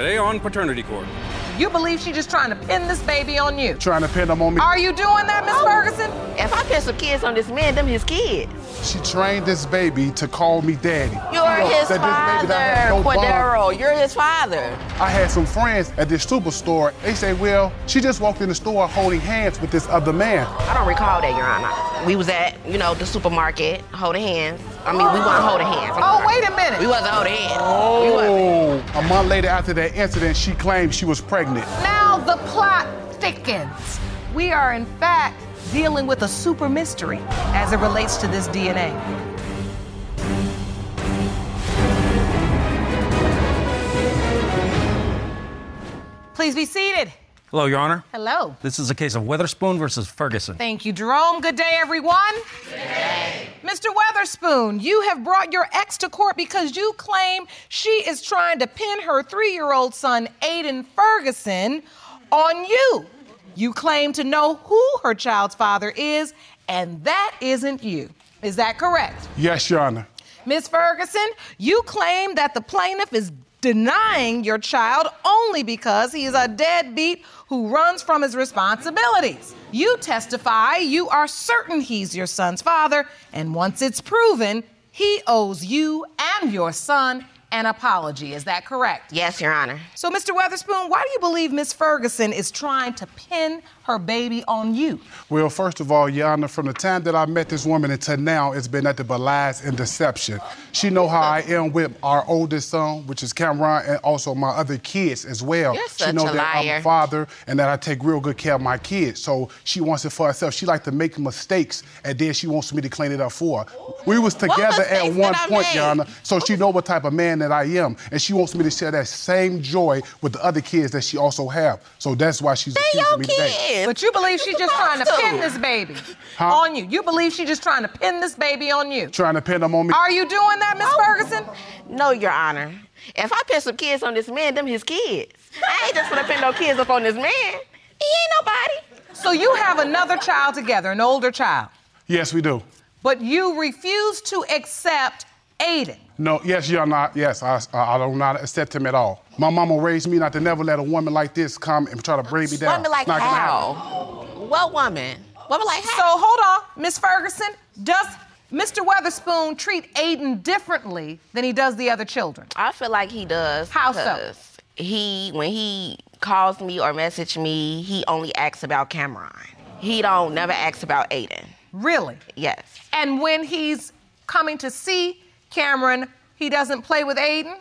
Today on Paternity Court. You believe she's just trying to pin this baby on you? Trying to pin them on me. Are you doing that, Miss Ferguson? If I put some kids on this man, them his kids. She trained this baby to call me daddy. You're You know, his that this baby that had father, no. Cordero. You're his father. I had some friends at this superstore. They say, well, she just walked in the store holding hands with this other man. I don't recall that, Your Honor. We was at, you know, the supermarket holding hands. I mean, we weren't holding hands. I'm Oh, sorry. wait a minute. We wasn't holding hands. We. Oh, a month later after that incident, she claimed she was pregnant. Now the plot thickens. We are, in fact, dealing with a super mystery as it relates to this DNA. Please be seated. Hello, Your Honor. Hello. This is a case of Weatherspoon versus Ferguson. Thank you, Jerome. Good day, everyone. Mr. Weatherspoon, you have brought your ex to court because you claim she is trying to pin her three year old son, Aiden Ferguson, on you. You claim to know who her child's father is, and that isn't you. Is that correct? Yes, Your Honor. Ms. Ferguson, you claim that the plaintiff is denying your child only because he is a deadbeat who runs from his responsibilities. You testify you are certain he's your son's father, and once it's proven, he owes you and your son an apology. Is that correct? Yes, Your Honor. So, Mr. Weatherspoon, why do you believe Miss Ferguson is trying to pin her baby on you? Well, first of all, Yana, from the time that I met this woman until now, it's been nothing but lies and deception. She know how I am with our oldest son, which is Cameron, and also my other kids as well. You're such she know a that I'm a father and that I take real good care of my kids. So she wants it for herself. She like to make mistakes, and then she wants me to clean it up for her. We was together at one point, Your make? Honor, so she know what type of man that I am, and she wants me to share that same joy with the other kids that she also have. So that's why she's They accusing your me today. Kids. But you believe she's just trying to supposed pin this baby Huh? on you. You believe she's just trying to pin this baby on you. Trying to pin them on me. Are you doing that, Miss oh. Ferguson? No, Your Honor. If I put some kids on this man, them his kids. I ain't just gonna pin no kids up on this man. He ain't nobody. So you have another child together, an older child, Yes, we do. but you refuse to accept Aiden. No, yes, you're not. Yes, I, I, I do not accept him at all. My mama raised me not to never let a woman like this come and try to bring me down. Woman like It's not how? What woman? Woman like how? So hold on, Miss Ferguson. Does Mr. Weatherspoon treat Aiden differently than he does the other children? I feel like he does. How so? 'cause He, when he calls me or message me, he only asks about Cameron. He don't never ask about Aiden. Really? Yes. And when he's coming to see Cameron, he doesn't play with Aiden?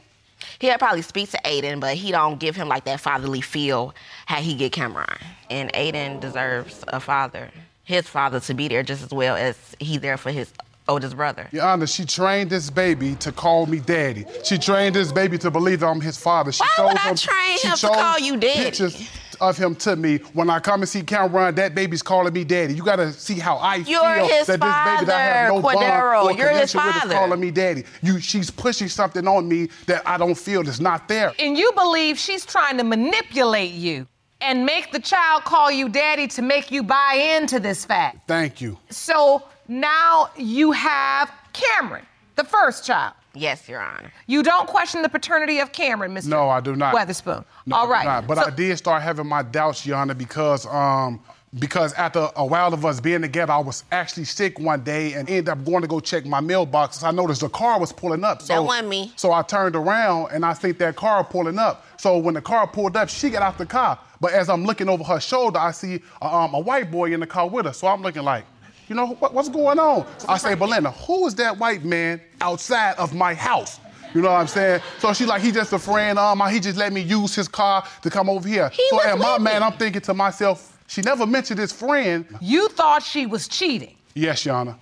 He'll probably speak to Aiden, but he don't give him like that fatherly feel how he get Cameron. And Aiden deserves a father, his father, to be there just as well as he's there for his oldest brother. Your Honor, she trained this baby to call me daddy. She trained this baby to believe that I'm his father. She Why would showed I train she him to call you daddy? Pictures of him to me. When I come and see Cameron, that baby's calling me daddy. You gotta see how I You're feel his that this baby that I have no Cordero. bond or You're his connection with is calling me daddy. You, she's pushing something on me that I don't feel is not there. And you believe she's trying to manipulate you and make the child call you daddy to make you buy into this fact. Thank you. So now you have Cameron, the first child. Yes, Your Honor. You don't question the paternity of Cameron, Mr. No, I do not. Weatherspoon. No, All I do not. But So- I did start having my doubts, Your Honor, because um because after a while of us being together, I was actually sick one day and ended up going to go check my mailbox. I noticed the car was pulling up. So, That wasn't me. So I turned around and I think that car pulling up. So when the car pulled up, she got out the car. But as I'm looking over her shoulder, I see uh, um, a white boy in the car with her. So I'm looking like, you know, what, what's going on? So I say, Belinda, who is that white man outside of my house? You know what I'm saying? So she's like, he just a friend. Um, he just let me use his car to come over here. He so was in my with man. I'm thinking to myself, She never mentioned his friend. You thought she was cheating, Yes, Your Honor.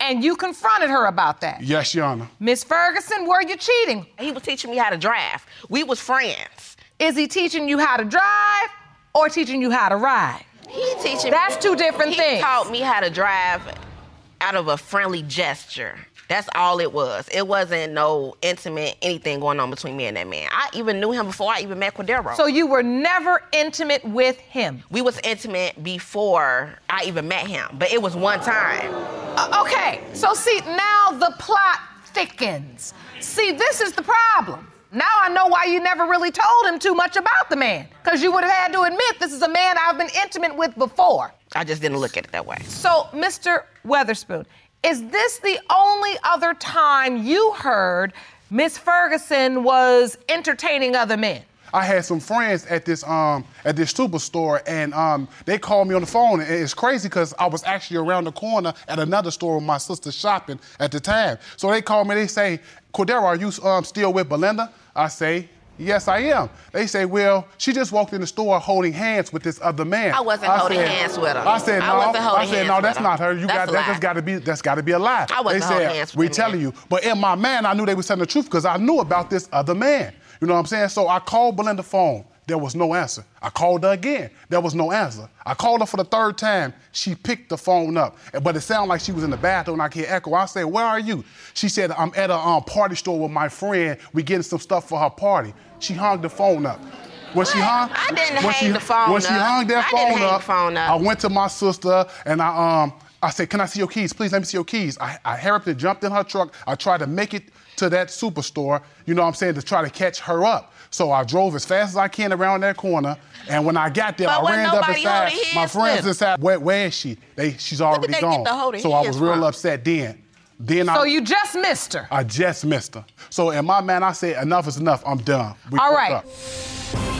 and you confronted her about that. Yes, Your Honor. Miss Ferguson, were you cheating? He was teaching me how to drive. We was friends. Is he teaching you how to drive or teaching you how to ride? He teaching That's two different he things. taught me how to drive out of a friendly gesture. That's all it was. It wasn't no intimate anything going on between me and that man. I even knew him before I even met Cordero. So you were never intimate with him. we was intimate before I even met him, but it was one time. Uh, okay, so see, now the plot thickens. See, this is the problem. Now I know why you never really told him too much about the man. Because you would have had to admit this is a man I've been intimate with before. I just didn't look at it that way. So, Mr. Weatherspoon, is this the only other time you heard Miss Ferguson was entertaining other men? I had some friends at this um at this superstore, and um they called me on the phone, and it's crazy because I was actually around the corner at another store with my sister shopping at the time. So they called me. They say, "Cordero, are you um still with Belinda?" I say. Yes, I am. They say, well, she just walked in the store holding hands with this other man. I wasn't holding hands with her. I said, I no. wasn't holding I said, no, that's not her. You That's got that just got to be that's got to be a lie. I wasn't they holding said, hands with We're telling man. you. But in my man, I knew they were telling the truth because I knew about this other man. You know what I'm saying? So I called Belinda phone. There was no answer. I called her again. There was no answer. I called her for the third time. She picked the phone up, but it sounded like she was in the bathroom and I could hear echo. I said, "Where are you?" She said, "I'm at a um, party store with my friend. We getting some stuff for her party." She hung the phone up. When she hung, I didn't when hang she, the phone When she hung that I phone didn't hang the up, phone up. I went to my sister and I um I said, "Can I see your keys, please? Let me see your keys." I, I hurried up and jumped in her truck. I tried to make it to that superstore. You know what I'm saying to try to catch her up. So I drove as fast as I can around that corner. And when I got there, But I ran up nobody inside. My friends with? inside. Where, where is she? They, she's already they gone. so I was real from? upset then. Then I So I, you just missed her. I just missed her. So in my man, I said, enough is enough. I'm done. We All broke right. up.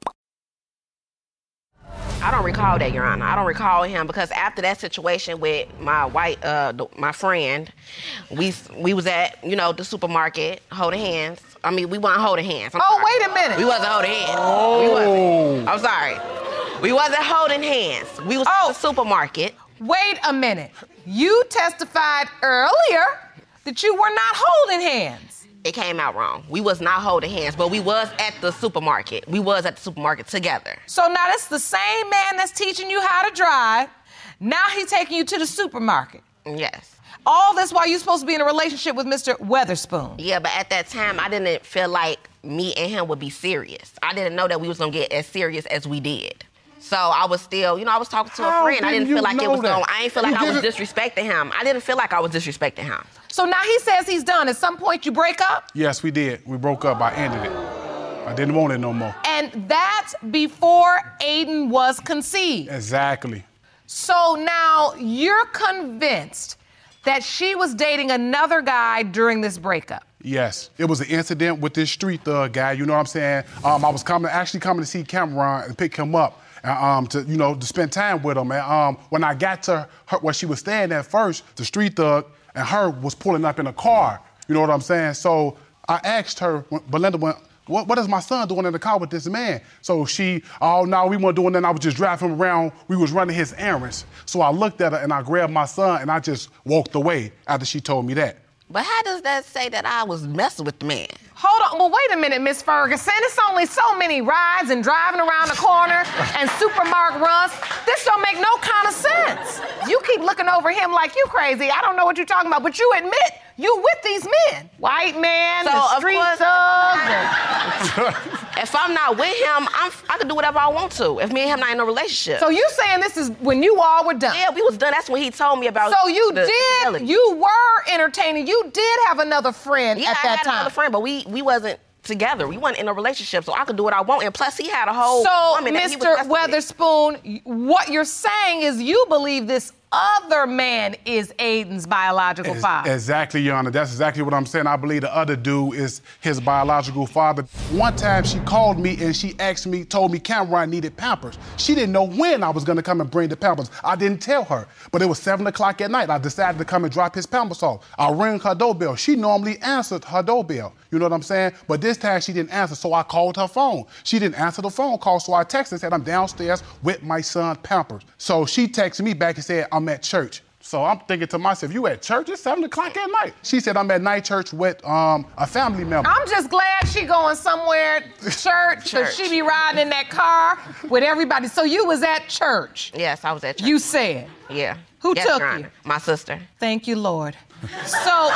I don't recall that, Your Honor. I don't recall him because after that situation with my white, uh, th- my friend, we we was at you know the supermarket holding hands. I mean, we weren't holding hands. I'm Oh, sorry. wait a minute. We wasn't holding hands. We wasn't. I'm sorry. We wasn't holding hands. We was Oh. at the supermarket. Wait a minute. You testified earlier that you were not holding hands. It came out wrong. We was not holding hands, but we was at the supermarket. We was at the supermarket together. So now that's the same man that's teaching you how to drive. Now he's taking you to the supermarket. Yes. All this while you're supposed to be in a relationship with Mr. Weatherspoon. Yeah, but at that time, I didn't feel like me and him would be serious. I didn't know that we was gonna get as serious as we did. So I was still, you know, I was talking to How a friend. I didn't didn't feel like it was that? going. I didn't feel like You I was it- disrespecting him. I didn't feel like I was disrespecting him. So now he says he's done. At some point, you break up, Yes, we did. We broke up. I ended it. I didn't want it no more. and that's before Aiden was conceived. Exactly. So now you're convinced that she was dating another guy during this breakup. Yes, it was an incident with this street thug guy. You know what I'm saying? Um, I was coming, actually coming to see Cameron and pick him up, um, to you know to spend time with him. And um, when I got to her, where she was staying at first, the street thug and her was pulling up in a car. You know what I'm saying? So I asked her, when Belinda went. What, what is my son doing in the car with this man? So she, oh no, we weren't doing that. I was just driving him around. We was running his errands. So I looked at her and I grabbed my son and I just walked away after she told me that. But how does that say that I was messing with the man? Hold on, well, wait a minute, Miss Ferguson. It's only so many rides and driving around the corner and supermarket runs. This don't make no kind of sense. You keep looking over him like you crazy. I don't know what you're talking about, but you admit you with these men. White man, So, the street course- thugs. If I'm not with him, I'm, I can do whatever I want to. If me and him not in a relationship. So you saying this is when you all were done? yeah, we was done. That's when he told me about. So you the did, you were entertaining. You did have another friend Yeah, at I that had time. another friend, but we we wasn't together. We weren't in a relationship, so I could do what I want. And plus, he had a whole So, woman Mr. with. Weatherspoon, what you're saying is you believe this other man is Aiden's biological father. Exactly, Your Honor. That's exactly what I'm saying. I believe the other dude is his biological father. One time she called me and she asked me, told me Cameron needed Pampers. She didn't know when I was gonna come and bring the Pampers. I didn't tell her. But it was seven o'clock at night. I decided to come and drop his Pampers off. I rang her doorbell. She normally answered her doorbell. You know what I'm saying? But this time she didn't answer, so I called her phone. She didn't answer the phone call, so I texted and said, I'm downstairs with my son Pampers. So she texted me back and said, I'm at church. So I'm thinking to myself, you at church? It's seven o'clock at night. She said, I'm at night church with um, a family member. I'm just glad she going somewhere church, Church. cause she be riding in that car with everybody. So you was at church. Yes, I was at church. You said. yeah. Who yes, took Your you? My sister. Thank you, Lord. So,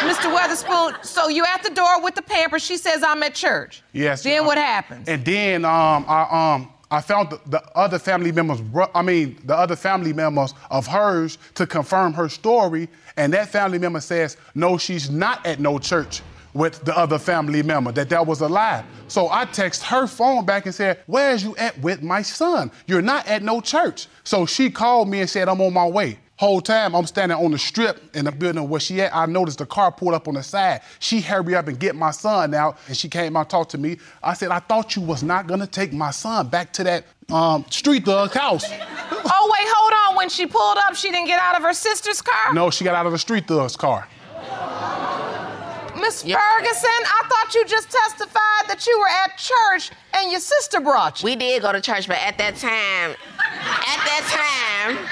Mr. Weatherspoon, so you at the door with the Pampers. She says I'm at church. Yes. Then what happens? And then um, I um, I found the, the other family members. I mean, the other family members of hers to confirm her story. And that family member says, no, she's not at no church with the other family member. That that was a lie. So I text her phone back and said, "Where's you at with my son? You're not at no church." So she called me and said, "I'm on my way." Whole time I'm standing on the strip in the building where she at. I noticed the car pulled up on the side. She hurry up and get my son out, and she came out and talked to me. I said, I thought you was not gonna take my son back to that um, street thug house. oh, wait, hold on. When she pulled up, she didn't get out of her sister's car? no, she got out of the street thug's car. Miss Yep. Ferguson, I thought you just testified that you were at church and your sister brought you. We did go to church, but at that time, at that time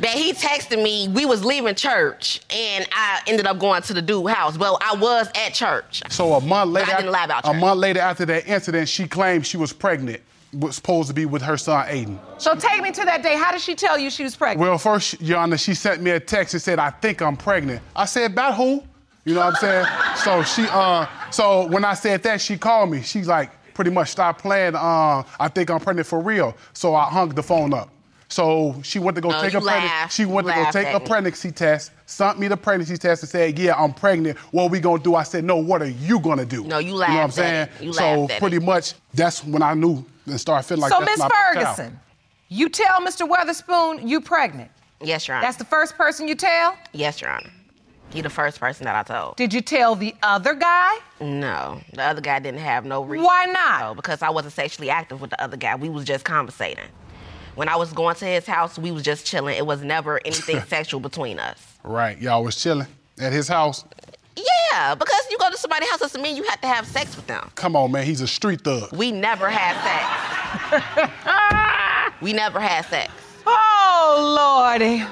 that he texted me, we was leaving church, and I ended up going to the dude house. Well, I was at church. So a month later, I didn't lie about a church. month later after that incident, she claimed she was pregnant. Was supposed to be with her son Aiden. so take me to that day. How did she tell you she was pregnant? Well, first, Your Honor, she sent me a text and said, I think I'm pregnant. I said, about who? You know what I'm saying? so she, uh, so when I said that, she called me. She's like, pretty much stop playing, uh, I think I'm pregnant for real. So I hung the phone up. So she went to go No, take you a pregnancy. laughed. She went You to go take a pregnancy test, sent me the pregnancy test, and said, "Yeah, I'm pregnant. What are we gonna do?" I said, "No. What are you gonna do?" No, you You know what I'm laughed at saying? it. You so pretty it. much, that's when I knew and started feeling like so, that's Miss not my child. Ferguson, you tell Mr. Weatherspoon you pregnant. Yes, Your Honor. That's the first person you tell? yes, Your Honor. He the first person that I told. Did you tell the other guy? No, the other guy didn't have no reason. Why not? No, because I wasn't sexually active with the other guy. We was just conversating. When I was going to his house, we was just chilling. It was never anything sexual between us. Right, y'all was chilling at his house. Yeah, because you go to somebody's house doesn't mean you have to have sex with them. Come on, man, he's a street thug. We never had sex. we never had sex. Oh, Lordy.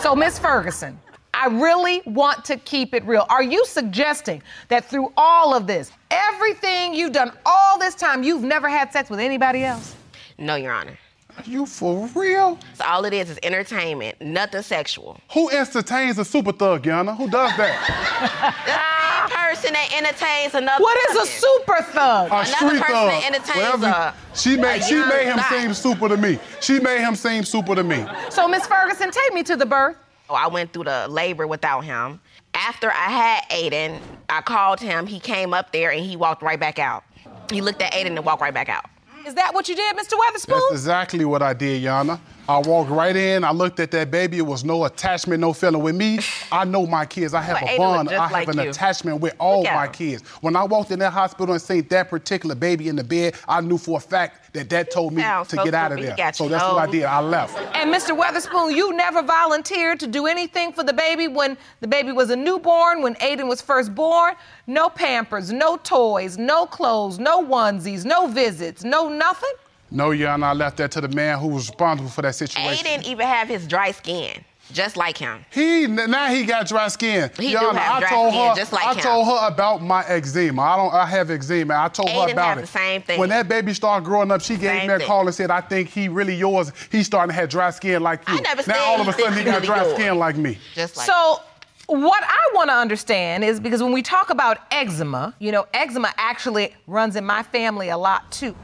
So, Miss Ferguson, I really want to keep it real. Are you suggesting that through all of this, everything you've done all this time, you've never had sex with anybody else? No, Your Honor. You for real? So all it is is entertainment, nothing sexual. Who entertains a super thug, Yana? Who does that? The person that entertains another. What is a super thug? A Another street person thug. that entertains Whatever- a- she made she made him guy. seem super to me. She made him seem super to me. So, Miss Ferguson, take me to the birth. Oh, I went through the labor without him. After I had Aiden, I called him. He came up there and he walked right back out. He looked at Aiden and walked right back out. Is that what you did, Mr. Weatherspoon? That's exactly what I did, Yana. I walked right in. I looked at that baby. It was no attachment, no feeling with me. I know my kids. I have But a bond. I have like an you. attachment with all my him. kids. When I walked in that hospital and seen that particular baby in the bed, I knew for a fact that that told me Sounds to get out of there. So that's what I did. I left. And Mr. Weatherspoon, you never volunteered to do anything for the baby when the baby was a newborn, when Aiden was first born. No pampers, no toys, no clothes, no onesies, no visits, no nothing. No, Yana, I left that to the man who was responsible for that situation. He didn't even have his dry skin, just like him. He now he got dry skin. He do Yana, have I dry told skin, her, just like I him. told her about my eczema. I don't. I have eczema. I told her about have it. the same thing. When that baby started growing up, she gave me a thing. call and said, "I think he really yours. He's starting to have dry skin like you." I never now said all of a sudden he he got really dry yours. skin like me. Just like So, what I want to understand is because when we talk about eczema, you know, eczema actually runs in my family a lot too.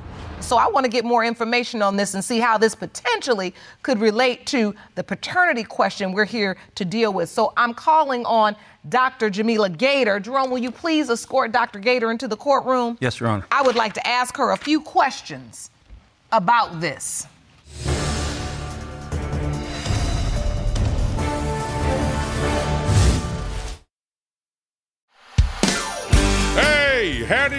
So I want to get more information on this and see how this potentially could relate to the paternity question we're here to deal with. So I'm calling on Dr. Jamila Gator. Jerome, will you please escort Dr. Gator into the courtroom? Yes, Your Honor. I would like to ask her a few questions about this.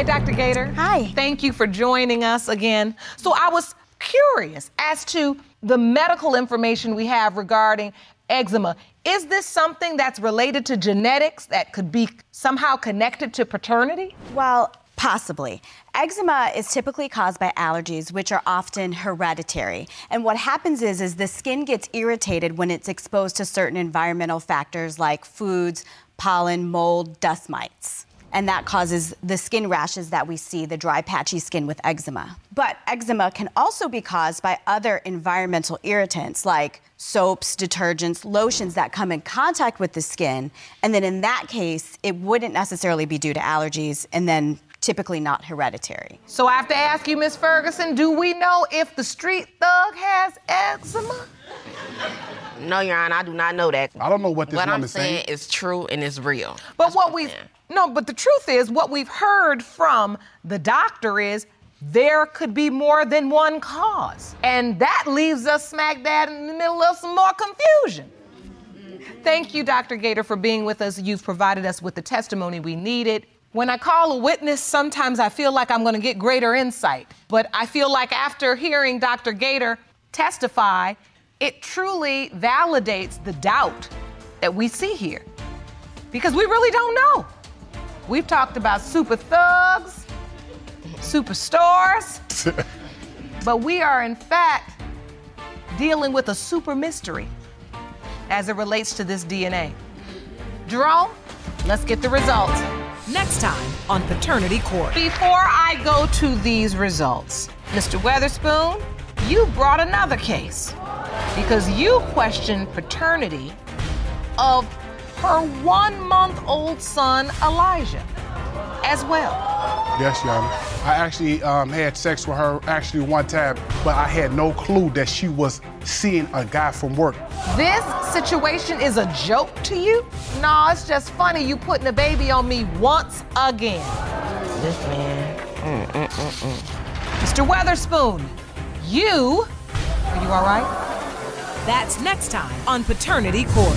Hi, Dr. Gator. Hi. Thank you for joining us again. So I was curious as to the medical information we have regarding eczema. Is this something that's related to genetics that could be somehow connected to paternity? Well, possibly. Eczema is typically caused by allergies, which are often hereditary. And what happens is, is the skin gets irritated when it's exposed to certain environmental factors like foods, pollen, mold, dust mites. And that causes the skin rashes that we see, the dry, patchy skin with eczema. But eczema can also be caused by other environmental irritants like soaps, detergents, lotions that come in contact with the skin. And then in that case, it wouldn't necessarily be due to allergies and then typically not hereditary. So I have to ask you, Miss Ferguson, do we know if the street thug has eczema? No, Your Honor, I do not know that. I don't know what this What I'm saying. saying is true and it's real. But That's what I'm we saying. No, but the truth is what we've heard from the doctor is there could be more than one cause. And that leaves us smack dab in the middle of some more confusion. Thank you, Dr. Gator, for being with us. You've provided us with the testimony we needed. When I call a witness, sometimes I feel like I'm going to get greater insight. But I feel like after hearing Dr. Gator testify, it truly validates the doubt that we see here. Because we really don't know. We've talked about super thugs, superstars, but we are in fact dealing with a super mystery as it relates to this DNA. Jerome, let's get the results. Next time on Paternity Court. Before I go to these results, Mr. Weatherspoon, you brought another case because you questioned paternity of her one month old son, Elijah, as well. Yes, Your Honor. I actually um, had sex with her actually one time, but I had no clue that she was seeing a guy from work. This situation is a joke to you? No, it's just funny you putting a baby on me once again. This man. Mr. Weatherspoon, you, are you all right? That's next time on Paternity Court.